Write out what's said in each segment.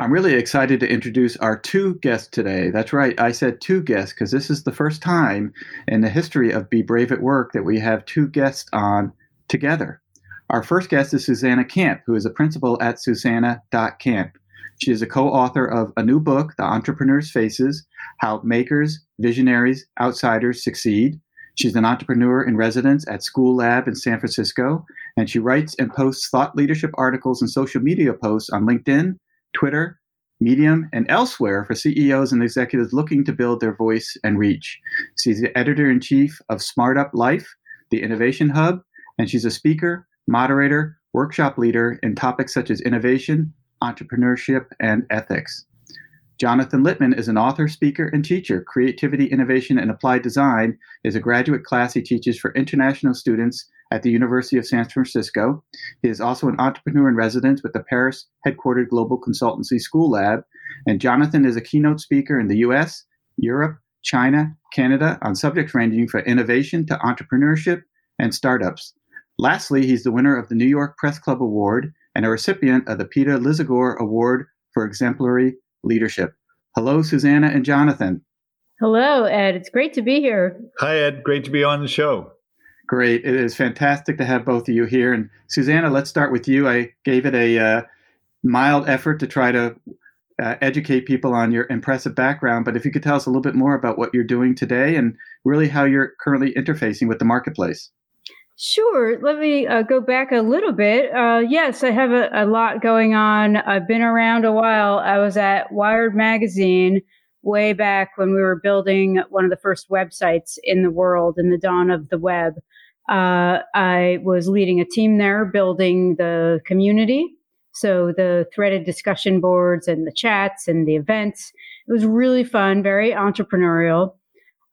I'm really excited to introduce our two guests today. That's right, I said two guests because this is the first time in the history of Be Brave at Work that we have two guests on together. Our first guest is Susanna Camp, who is a principal at Susanna.camp. She is a co author of a new book, The Entrepreneur's Faces How Makers, Visionaries, Outsiders Succeed. She's an entrepreneur in residence at Schoolab in San Francisco, and she writes and posts thought leadership articles and social media posts on LinkedIn, Twitter, Medium, and elsewhere for CEOs and executives looking to build their voice and reach. She's the editor in chief of Smart Up Life, the Innovation Hub, and she's a speaker, moderator, workshop leader in topics such as innovation, entrepreneurship, and ethics. Jonathan Littman is an author, speaker, and teacher. Creativity, Innovation, and Applied Design is a graduate class he teaches for international students at the University of San Francisco. He is also an entrepreneur in residence with the Paris headquartered Global Consultancy Schoolab. And Jonathan is a keynote speaker in the US, Europe, China, Canada on subjects ranging from innovation to entrepreneurship and startups. Lastly, he's the winner of the New York Press Club Award and a recipient of the Peter Lisagor Award for Exemplary Leadership. Hello, Susanna and Jonathan. Hello, Ed. It's great to be here. Hi, Ed. Great to be on the show. Great. It is fantastic to have both of you here. And Susanna, let's start with you. I gave it a uh, mild effort to try to uh, educate people on your impressive background. But if you could tell us a little bit more about what you're doing today and really how you're currently interfacing with the marketplace. Sure. Let me uh, go back a little bit. Uh, yes, I have a, a, lot going on. I've been around a while. I was at Wired Magazine way back when we were building one of the first websites in the world in the dawn of the web. Uh, I was leading a team there building the community. So the threaded discussion boards and the chats and the events. It was really fun, very entrepreneurial.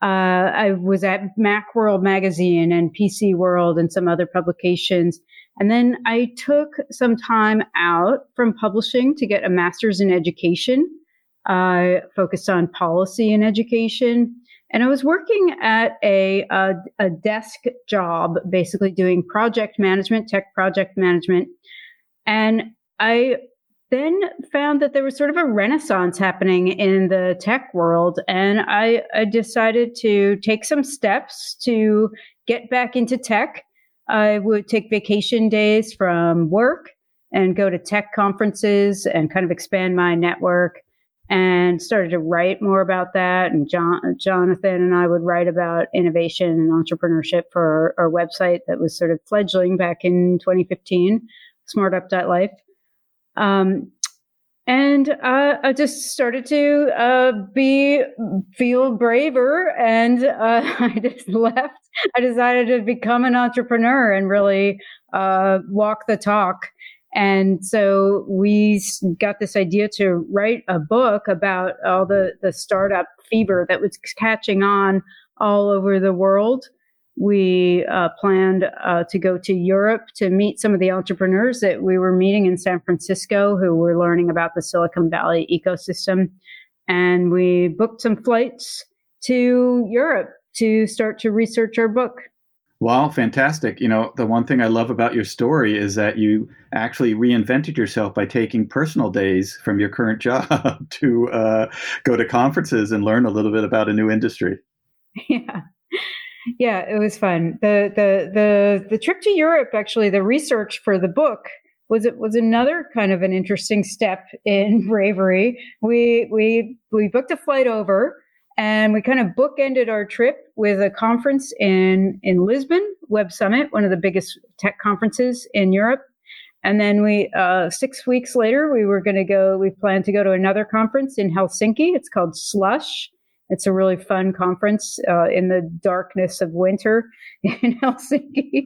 Uh, I was at Macworld magazine and PC World and some other publications. And then I took some time out from publishing to get a master's in education. I focused on policy and education. And I was working at a, a, a desk job, basically doing project management, tech project management. And I then found that there was sort of a renaissance happening in the tech world. And I, I decided to take some steps to get back into tech. I would take vacation days from work and go to tech conferences and kind of expand my network and started to write more about that. And John, Jonathan and I would write about innovation and entrepreneurship for our, website that was sort of fledgling back in 2015, smartup.life. Um, and uh, I just started to uh, be feel braver, and uh, I just left. I decided to become an entrepreneur and really uh, walk the talk. And so we got this idea to write a book about all the, the startup fever that was catching on all over the world. We uh, planned uh, to go to Europe to meet some of the entrepreneurs that we were meeting in San Francisco who were learning about the Silicon Valley ecosystem. And we booked some flights to Europe to start to research our book. Well, fantastic. You know, the one thing I love about your story is that you actually reinvented yourself by taking personal days from your current job to uh, go to conferences and learn a little bit about a new industry. Yeah. Yeah, it was fun. The the the the trip to Europe actually the research for the book was it was another kind of an interesting step in bravery. We we we booked a flight over and we kind of bookended our trip with a conference in in Lisbon, Web Summit, one of the biggest tech conferences in Europe. And then we uh, six weeks later, we were going to go. We planned to go to another conference in Helsinki. It's called Slush. It's a really fun conference uh, in the darkness of winter in Helsinki.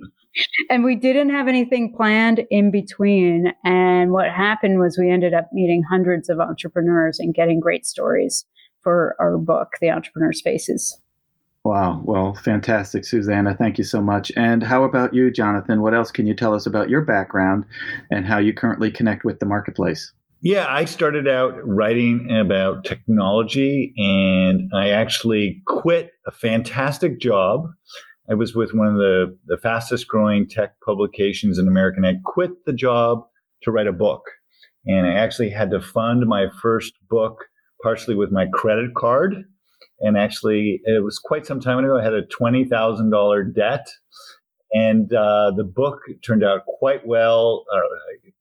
and we didn't have anything planned in between. And what happened was we ended up meeting hundreds of entrepreneurs and getting great stories for our book, The Entrepreneur's Faces. Wow. Well, fantastic, Susanna. Thank you so much. And how about you, Jonathan? What else can you tell us about your background and how you currently connect with the marketplace? Yeah, I started out writing about technology and I actually quit a fantastic job. I was with one of the, the fastest growing tech publications in America and I quit the job to write a book. And I actually had to fund my first book partially with my credit card. And actually, it was quite some time ago. I had a $20,000 debt. And uh, the book turned out quite well, uh,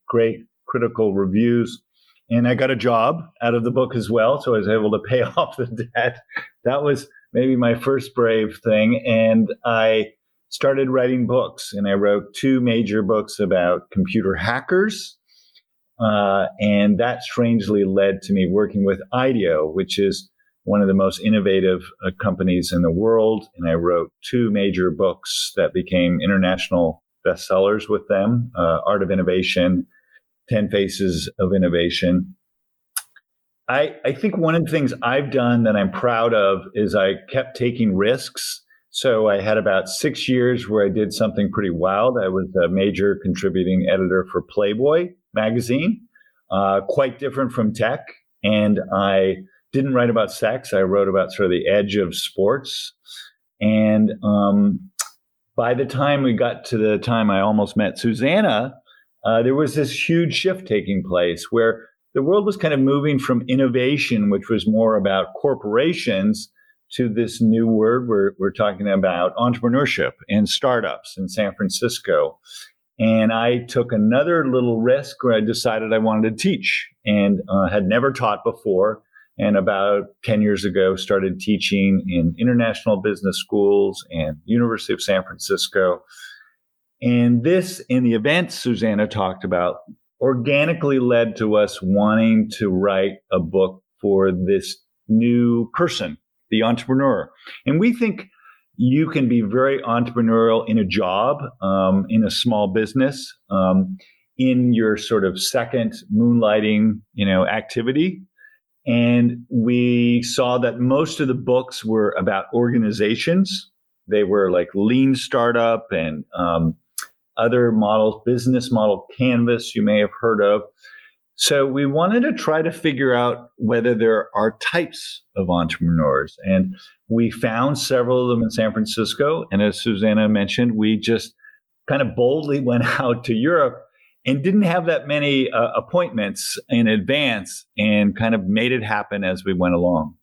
great critical reviews. And I got a job out of the book as well. So I was able to pay off the debt. That was maybe my first brave thing. And I started writing books. And I wrote two major books about computer hackers uh, and that strangely led to me working with IDEO, which is one of the most innovative uh, companies in the world. And I wrote two major books that became international bestsellers with them uh, Art of Innovation, 10 Faces of Innovation. I, I think one of the things I've done that I'm proud of is I kept taking risks. So I had about six years where I did something pretty wild. I was a major contributing editor for Playboy magazine, uh, quite different from tech. And I didn't write about sex. I wrote about sort of the edge of sports. And um, by the time we got to the time I almost met Susanna, uh, there was this huge shift taking place where the world was kind of moving from innovation, which was more about corporations, to this new word we're, we're talking about entrepreneurship and startups in San Francisco. And I took another little risk where I decided I wanted to teach and uh, had never taught before. And about 10 years ago, started teaching in international business schools and University of San Francisco. And this, in the events Susanna talked about, organically led to us wanting to write a book for this new person, the entrepreneur. And we think you can be very entrepreneurial in a job, um, in a small business, um, in your sort of second moonlighting, you know, activity. And we saw that most of the books were about organizations. They were like lean startup and um, other models, business model canvas you may have heard of. So we wanted to try to figure out whether there are types of entrepreneurs. And we found several of them in San Francisco. And as Susanna mentioned, we just kind of boldly went out to Europe and didn't have that many uh, appointments in advance and kind of made it happen as we went along.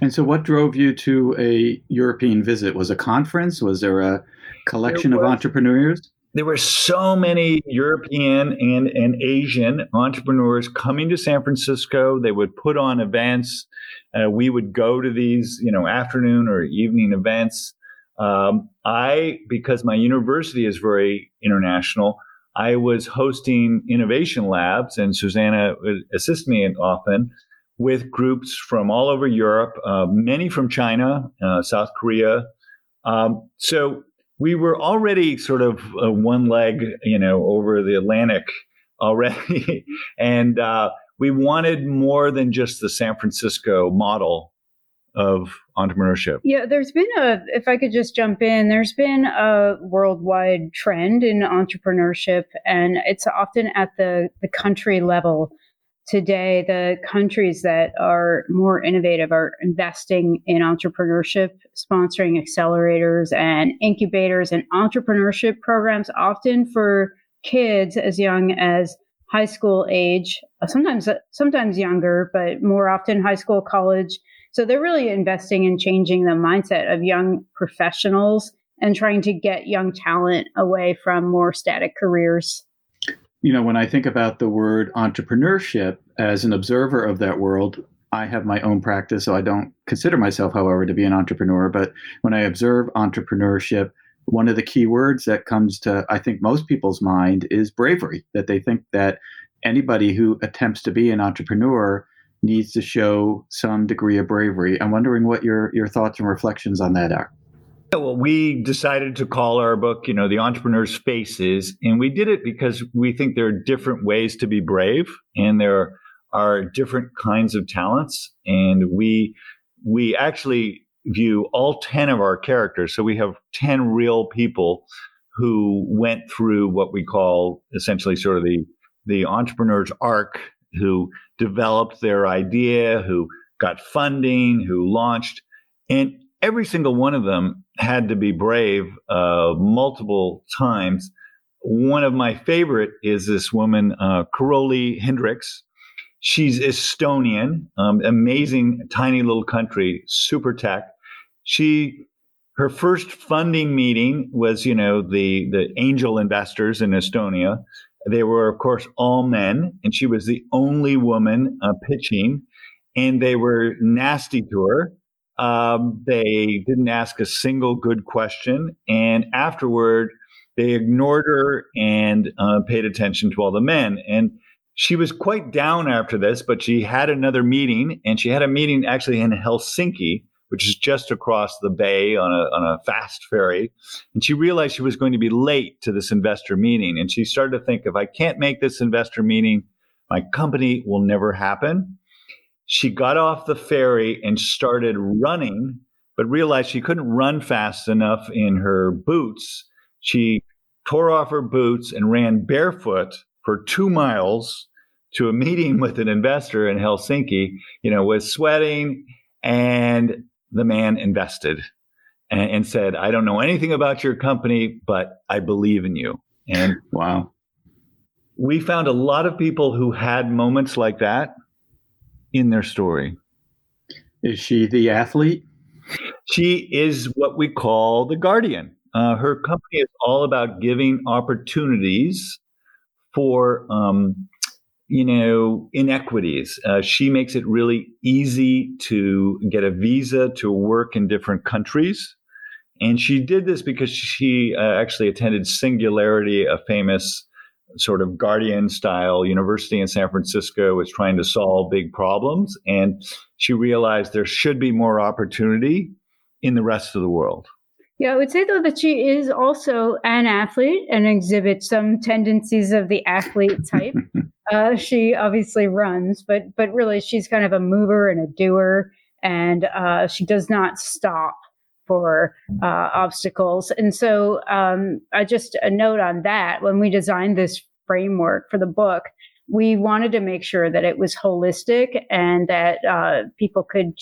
And so, what drove you to a European visit? Was a conference? Was there a collection there was, of entrepreneurs? There were so many European and, and Asian entrepreneurs coming to San Francisco. They would put on events. Uh, we would go to these, you know, afternoon or evening events. Um, I, because my university is very international, I was hosting innovation labs, and Susanna would assist me often with groups from all over Europe, uh, many from China, uh, South Korea. Um, so we were already sort of uh, one leg, you know, over the Atlantic already, and uh, we wanted more than just the San Francisco model of entrepreneurship. Yeah, there's been a, if I could just jump in, there's been a worldwide trend in entrepreneurship, and it's often at the the country level. Today the countries that are more innovative are investing in entrepreneurship, sponsoring accelerators and incubators and entrepreneurship programs, often for kids as young as high school age, uh, sometimes uh, sometimes younger, but more often high school, college. So they're really investing in changing the mindset of young professionals and trying to get young talent away from more static careers you know, when I think about the word entrepreneurship as an observer of that world, I have my own practice, so I don't consider myself, however, to be an entrepreneur. But when I observe entrepreneurship, one of the key words that comes to, I think, most people's mind is bravery, that they think that anybody who attempts to be an entrepreneur needs to show some degree of bravery. I'm wondering what your, your thoughts and reflections on that are. Well, we decided to call our book, you know, The Entrepreneur's Faces. And we did it because we think there are different ways to be brave and there are different kinds of talents. And we, we actually view all 10 of our characters. So we have 10 real people who went through what we call essentially sort of the, the entrepreneur's arc, who developed their idea, who got funding, who launched. And every single one of them had to be brave uh, multiple times. One of my favorite is this woman, uh, Karoli Hindriks. She's Estonian, um, amazing, tiny little country, super tech. She, her first funding meeting was, you know, the the angel investors in Estonia. They were, of course, all men, and she was the only woman uh, pitching, and they were nasty to her um, they didn't ask a single good question. And afterward, they ignored her and uh, paid attention to all the men. And she was quite down after this, but she had another meeting, and she had a meeting actually in Helsinki, which is just across the bay on a, on a fast ferry. And she realized she was going to be late to this investor meeting. And she started to think if I can't make this investor meeting, my company will never happen. She got off the ferry and started running, but realized she couldn't run fast enough in her boots. She tore off her boots and ran barefoot for two miles to a meeting with an investor in Helsinki, you know, was sweating. And the man invested and, and said, I don't know anything about your company, but I believe in you. And wow. We found a lot of people who had moments like that in their story. Is she the athlete? She is what we call the guardian. Uh, her company is all about giving opportunities for, um, you know, inequities. Uh, she makes it really easy to get a visa to work in different countries. And she did this because she uh, actually attended Singularity, a famous sort of guardian style university in San Francisco was trying to solve big problems. And she realized there should be more opportunity in the rest of the world. Yeah, I would say though that she is also an athlete and exhibits some tendencies of the athlete type. uh, she obviously runs, but but really she's kind of a mover and a doer, and uh, she does not stop for uh, obstacles. And so, um, I just a note on that when we designed this framework for the book, we wanted to make sure that it was holistic and that uh, people could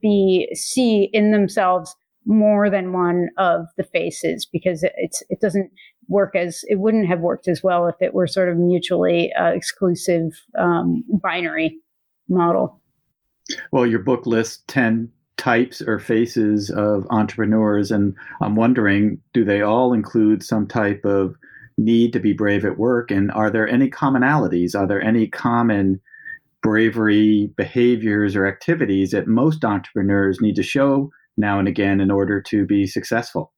be see in themselves more than one of the faces because it's it doesn't work as it wouldn't have worked as well if it were sort of mutually uh, exclusive um, binary model. Well, your book lists ten types or faces of entrepreneurs. And I'm wondering, do they all include some type of need to be brave at work? And are there any commonalities? Are there any common bravery behaviors or activities that most entrepreneurs need to show now and again in order to be successful?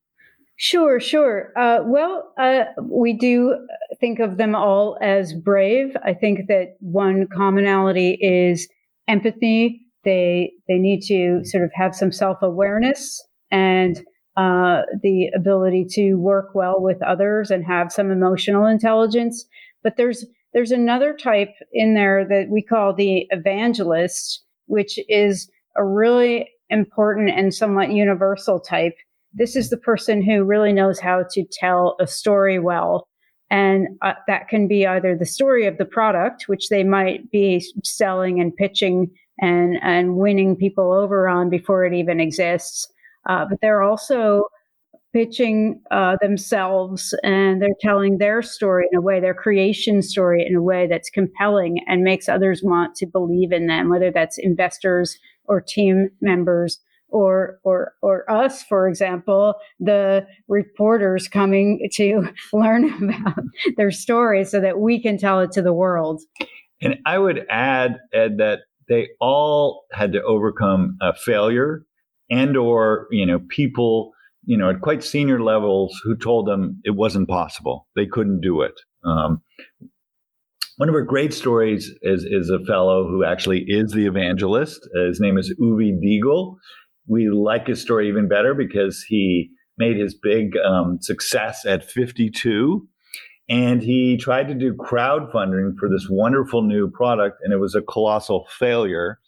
Sure, sure. Uh, well, uh, we do think of them all as brave. I think that one commonality is empathy they they need to sort of have some self awareness and uh, the ability to work well with others and have some emotional intelligence. But there's there's another type in there that we call the evangelist, which is a really important and somewhat universal type. This is the person who really knows how to tell a story well And uh, that can be either the story of the product, which they might be selling and pitching and, and winning people over on before it even exists. Uh, but they're also pitching uh, themselves and they're telling their story in a way, their creation story in a way that's compelling and makes others want to believe in them, whether that's investors or team members or or or us, for example, the reporters coming to learn about their story so that we can tell it to the world. And I would add, Ed, that they all had to overcome a failure and or you know people you know at quite senior levels who told them it wasn't possible. They couldn't do it. Um, one of our great stories is, is a fellow who actually is the evangelist. His name is Uwe Diegel we like his story even better because he made his big um, success at 52 and he tried to do crowdfunding for this wonderful new product and it was a colossal failure.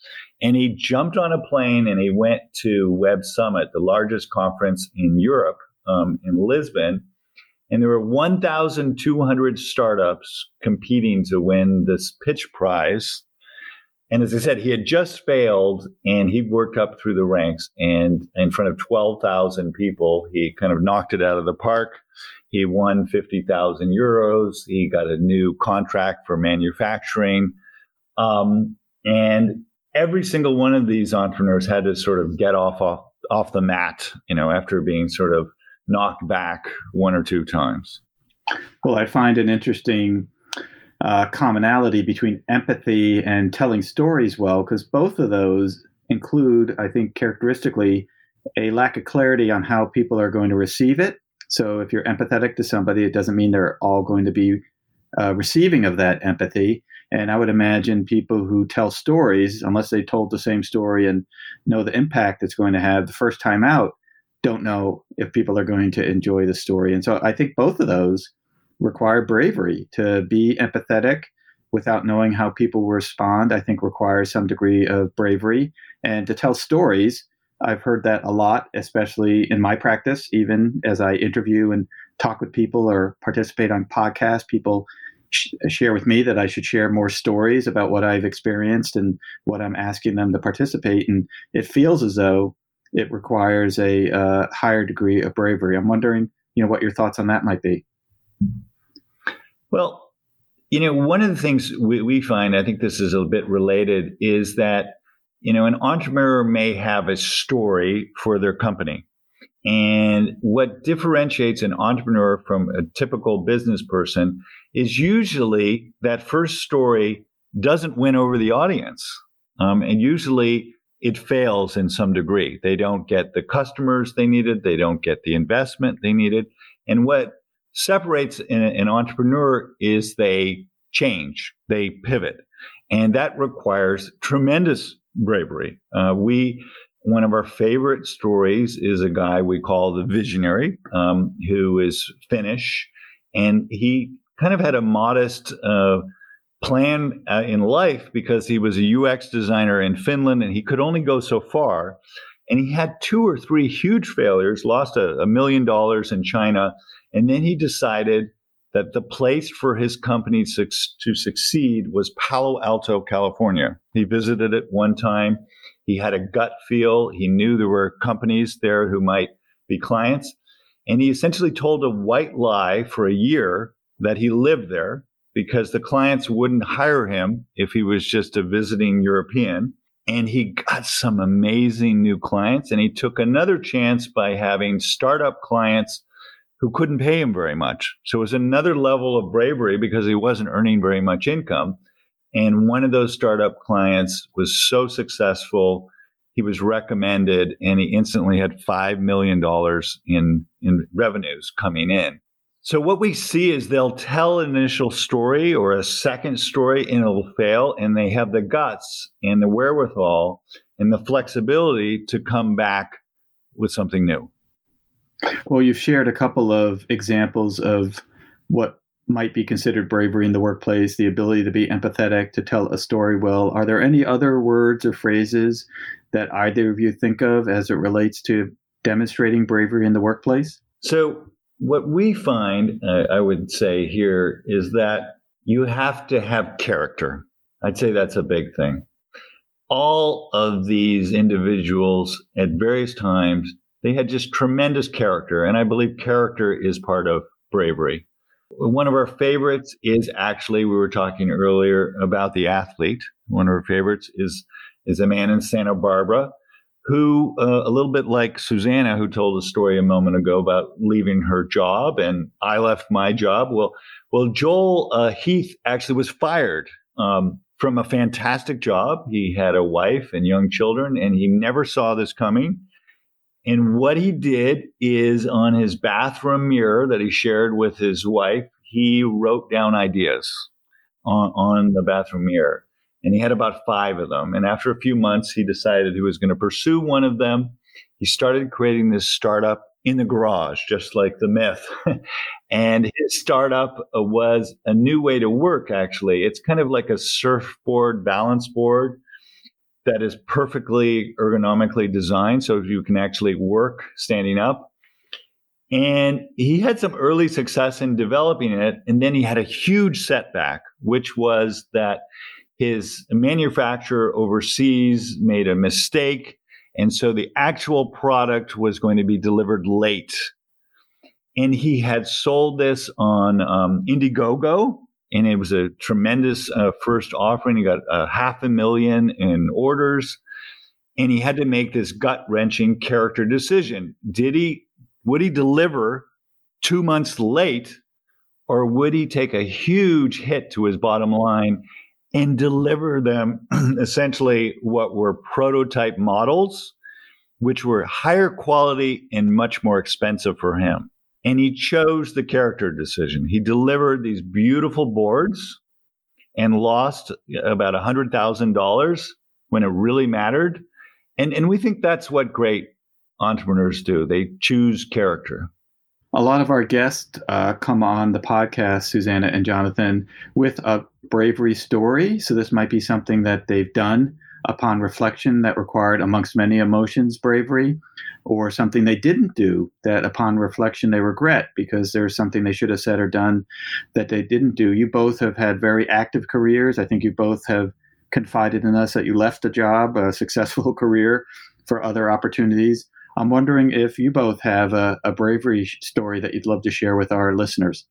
And he jumped on a plane and he went to web summit the largest conference in europe um, in lisbon. And there were 1200 startups competing to win this pitch prize and as I said, he had just failed and he worked up through the ranks. And in front of 12,000 people, he kind of knocked it out of the park. He won 50,000 euros. He got a new contract for manufacturing. Um, and every single one of these entrepreneurs had to sort of get off, off, off the mat, you know, after being sort of knocked back one or two times. Well, I find an interesting uh, commonality between empathy and telling stories well, because both of those include, I think, characteristically, a lack of clarity on how people are going to receive it. So if you're empathetic to somebody, it doesn't mean they're all going to be uh, receiving of that empathy. And I would imagine people who tell stories, unless they told the same story and know the impact it's going to have the first time out, don't know if people are going to enjoy the story. And so I think both of those require bravery to be empathetic without knowing how people respond. I think requires some degree of bravery and to tell stories. I've heard that a lot, especially in my practice, even as I interview and talk with people or participate on podcasts. People sh- share with me that I should share more stories about what I've experienced and what I'm asking them to participate. And it feels as though it requires a uh, higher degree of bravery. I'm wondering, you know, what your thoughts on that might be. Well, you know, one of the things we, we find, I think this is a bit related, is that, you know, an entrepreneur may have a story for their company. And what differentiates an entrepreneur from a typical business person is usually that first story doesn't win over the audience. Um, and usually it fails in some degree. They don't get the customers they needed, they don't get the investment they needed. And what separates an, an entrepreneur is they change, they pivot, and that requires tremendous bravery. Uh, we one of our favorite stories is a guy we call the visionary, um, who is Finnish, and he kind of had a modest uh, plan uh, in life because he was a UX designer in Finland, and he could only go so far. And he had two or three huge failures, lost a, a million dollars in China, and then he decided that the place for his company to succeed was Palo Alto, California. He visited it one time. He had a gut feel. He knew there were companies there who might be clients. And he essentially told a white lie for a year that he lived there because the clients wouldn't hire him if he was just a visiting European. And he got some amazing new clients. And he took another chance by having startup clients who couldn't pay him very much. So it was another level of bravery because he wasn't earning very much income. And one of those startup clients was so successful, he was recommended and he instantly had $5 million in, in revenues coming in. So what we see is they'll tell an initial story or a second story and it'll fail and they have the guts and the wherewithal and the flexibility to come back with something new. Well, you've shared a couple of examples of what might be considered bravery in the workplace, the ability to be empathetic, to tell a story well. Are there any other words or phrases that either of you think of as it relates to demonstrating bravery in the workplace? So, what we find, uh, I would say here, is that you have to have character. I'd say that's a big thing. All of these individuals at various times, they had just tremendous character. And I believe character is part of bravery. One of our favorites is actually, we were talking earlier about the athlete. One of our favorites is, is a man in Santa Barbara who, uh, a little bit like Susanna, who told a story a moment ago about leaving her job, and I left my job. Well, well, Joel uh, Heath actually was fired um, from a fantastic job. He had a wife and young children, and he never saw this coming. And what he did is on his bathroom mirror that he shared with his wife, he wrote down ideas on, on the bathroom mirror and he had about five of them. And after a few months, he decided he was going to pursue one of them. He started creating this startup in the garage, just like the myth. and his startup uh, was a new way to work, actually. It's kind of like a surfboard balance board that is perfectly ergonomically designed so you can actually work standing up. And he had some early success in developing it. And then he had a huge setback, which was that his manufacturer overseas made a mistake. And so the actual product was going to be delivered late. And he had sold this on um, Indiegogo, and it was a tremendous uh, first offering. He got a half a million in orders, and he had to make this gut wrenching character decision. Did he, would he deliver two months late, or would he take a huge hit to his bottom line and deliver them essentially what were prototype models, which were higher quality and much more expensive for him. And he chose the character decision. He delivered these beautiful boards and lost about $100,000 when it really mattered. And, and we think that's what great entrepreneurs do. They choose character. A lot of our guests uh, come on the podcast, Susanna and Jonathan, with a bravery story. So this might be something that they've done upon reflection that required, amongst many emotions, bravery, or something they didn't do that upon reflection they regret because there's something they should have said or done that they didn't do. You both have had very active careers. I think you both have confided in us that you left a job, a successful career for other opportunities. I'm wondering if you both have a, a bravery story that you'd love to share with our listeners.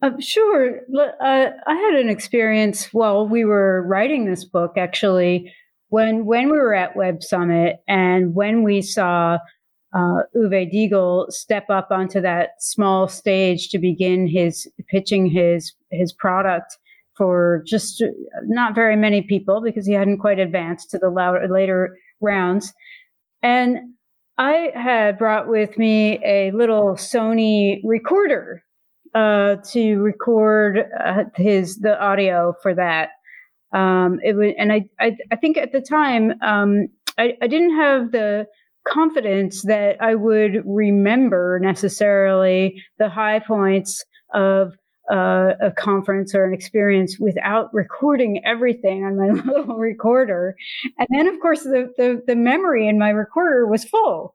Uh, sure. Uh, I had an experience while we were writing this book, actually, when when we were at Web Summit and when we saw uh, Uwe Diegel step up onto that small stage to begin his pitching his his product for just not very many people because he hadn't quite advanced to the later rounds, and I had brought with me a little Sony recorder uh, to record uh, his the audio for that. Um, it was, and I, I, I think at the time um, I, I didn't have the confidence that I would remember necessarily the high points of uh, a conference or an experience without recording everything on my little recorder. And then, of course, the, the, the memory in my recorder was full.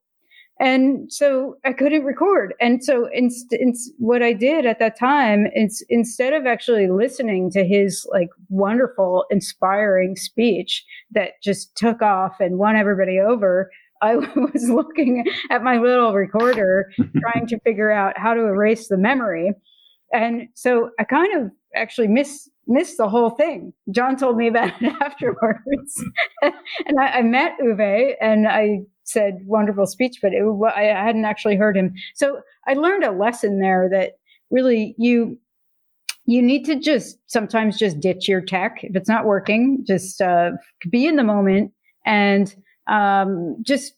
And so I couldn't record. And so inst- inst- what I did at that time is instead of actually listening to his like wonderful, inspiring speech that just took off and won everybody over, I was looking at my little recorder, trying to figure out how to erase the memory. And so I kind of actually miss missed the whole thing. John told me about it afterwards, and I, I, met Uwe, and I said wonderful speech, but it, I hadn't actually heard him. So I learned a lesson there that really you you need to just sometimes just ditch your tech if it's not working. Just uh, be in the moment and um, just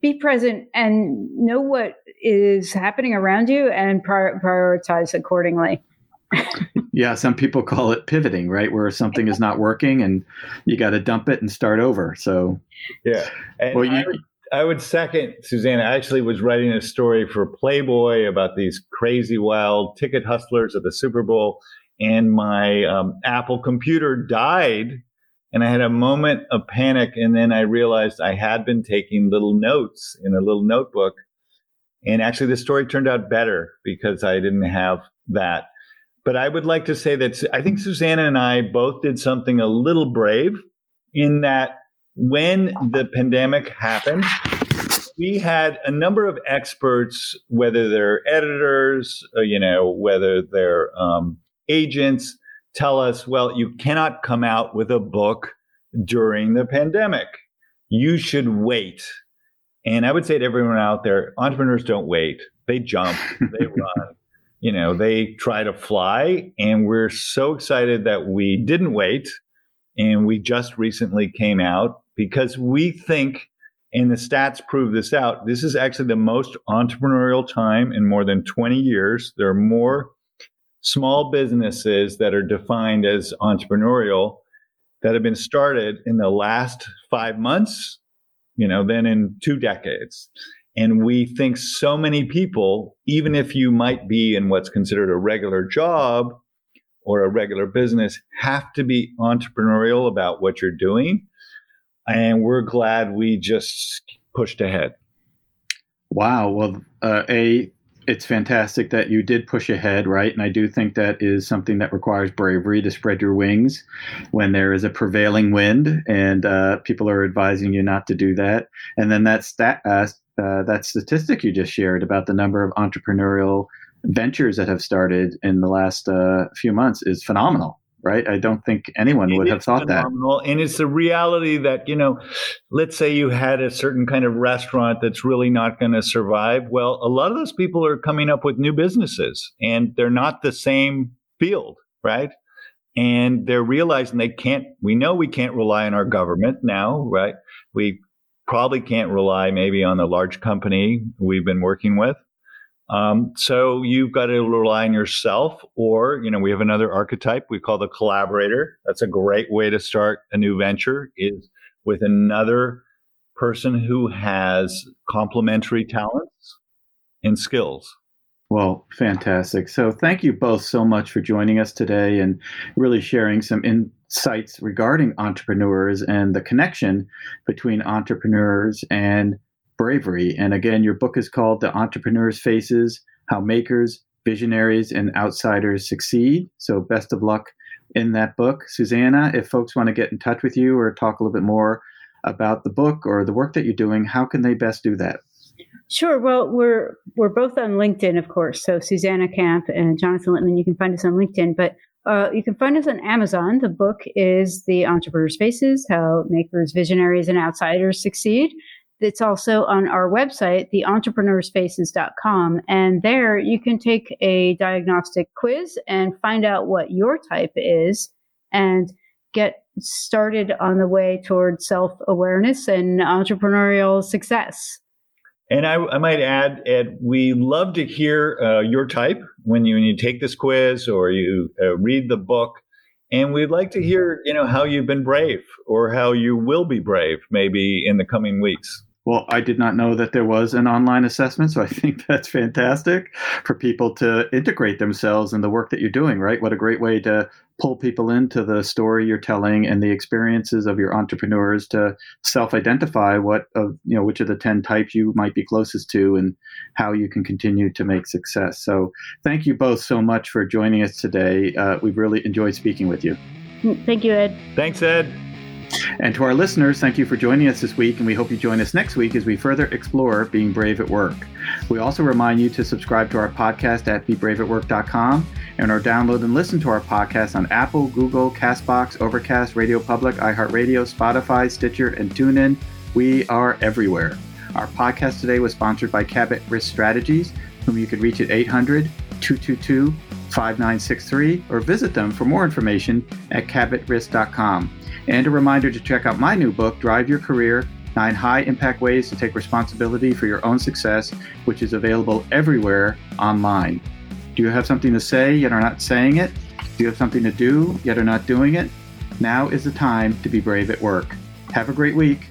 be present and know what is happening around you and prior- prioritize accordingly. Yeah, some people call it pivoting, right? Where something is not working and you got to dump it and start over. So, yeah. And well, you, I, would, I would second Susanna. I actually was writing a story for Playboy about these crazy, wild ticket hustlers at the Super Bowl, and my um, Apple computer died and I had a moment of panic. And then I realized I had been taking little notes in a little notebook. And actually, the story turned out better because I didn't have that. But I would like to say that I think Susanna and I both did something a little brave in that when the pandemic happened, we had a number of experts, whether they're editors, uh, you know, whether they're um, agents, tell us, well, you cannot come out with a book during the pandemic. You should wait. And I would say to everyone out there, entrepreneurs don't wait. They jump, they run, you know, they try to fly. And we're so excited that we didn't wait. And we just recently came out because we think and the stats prove this out. This is actually the most entrepreneurial time in more than 20 years. There are more small businesses that are defined as entrepreneurial that have been started in the last five months, you know, than in two decades. And we think so many people, even if you might be in what's considered a regular job or a regular business, have to be entrepreneurial about what you're doing and we're glad we just pushed ahead. Wow. Well, uh, a it's fantastic that you did push ahead, right? And I do think that is something that requires bravery to spread your wings when there is a prevailing wind and uh, people are advising you not to do that. And then that stat, uh, uh, that statistic you just shared about the number of entrepreneurial ventures that have started in the last uh, few months is phenomenal right? I don't think anyone it would have thought phenomenal. that. And it's the reality that, you know, let's say you had a certain kind of restaurant that's really not going to survive. Well, a lot of those people are coming up with new businesses and they're not the same field, right? And they're realizing they can't, we know we can't rely on our government now, right? We probably can't rely maybe on the large company we've been working with. Um, so you've got to rely on yourself, or you know, we have another archetype we call the collaborator. That's a great way to start a new venture. Is with another person who has complementary talents and skills. Well, fantastic. So, thank you both so much for joining us today and really sharing some insights regarding entrepreneurs and the connection between entrepreneurs and bravery. And again, your book is called The Entrepreneur's Faces How Makers, Visionaries, and Outsiders Succeed. So, best of luck in that book. Susanna, if folks want to get in touch with you or talk a little bit more about the book or the work that you're doing, how can they best do that? Sure. Well, we're we're both on LinkedIn, of course. So Susanna Camp and Jonathan Littman, you can find us on LinkedIn. But uh, you can find us on Amazon. The book is The Entrepreneur's Faces: How Makers, Visionaries, and Outsiders Succeed. It's also on our website, theentrepreneursfaces.com. And there you can take a diagnostic quiz and find out what your type is and get started on the way towards self awareness and entrepreneurial success. And I, I, might add, Ed, we love to hear uh, your type when you, when you take this quiz or you uh, read the book. And we'd like to hear, you know, how you've been brave or how you will be brave maybe in the coming weeks. Well, I did not know that there was an online assessment, so I think that's fantastic for people to integrate themselves in the work that you're doing, right? What a great way to pull people into the story you're telling and the experiences of your entrepreneurs to self-identify what of you know which of the 10 types you might be closest to and how you can continue to make success. So, thank you both so much for joining us today. Uh, we've really enjoyed speaking with you. Thank you, Ed. Thanks, Ed. And to our listeners, thank you for joining us this week, and we hope you join us next week as we further explore being brave at work. We also remind you to subscribe to our podcast at bebraveatwork.com and or download and listen to our podcast on Apple, Google, Castbox, Overcast, Radio Public, iHeartRadio, Spotify, Stitcher, and TuneIn. We are everywhere. Our podcast today was sponsored by Cabot Risk Strategies, whom you can reach at 800 222 5963 or visit them for more information at cabotrisk.com. And a reminder to check out my new book, Drive Your Career Nine High Impact Ways to Take Responsibility for Your Own Success, which is available everywhere online. Do you have something to say yet are not saying it? Do you have something to do yet are not doing it? Now is the time to be brave at work. Have a great week.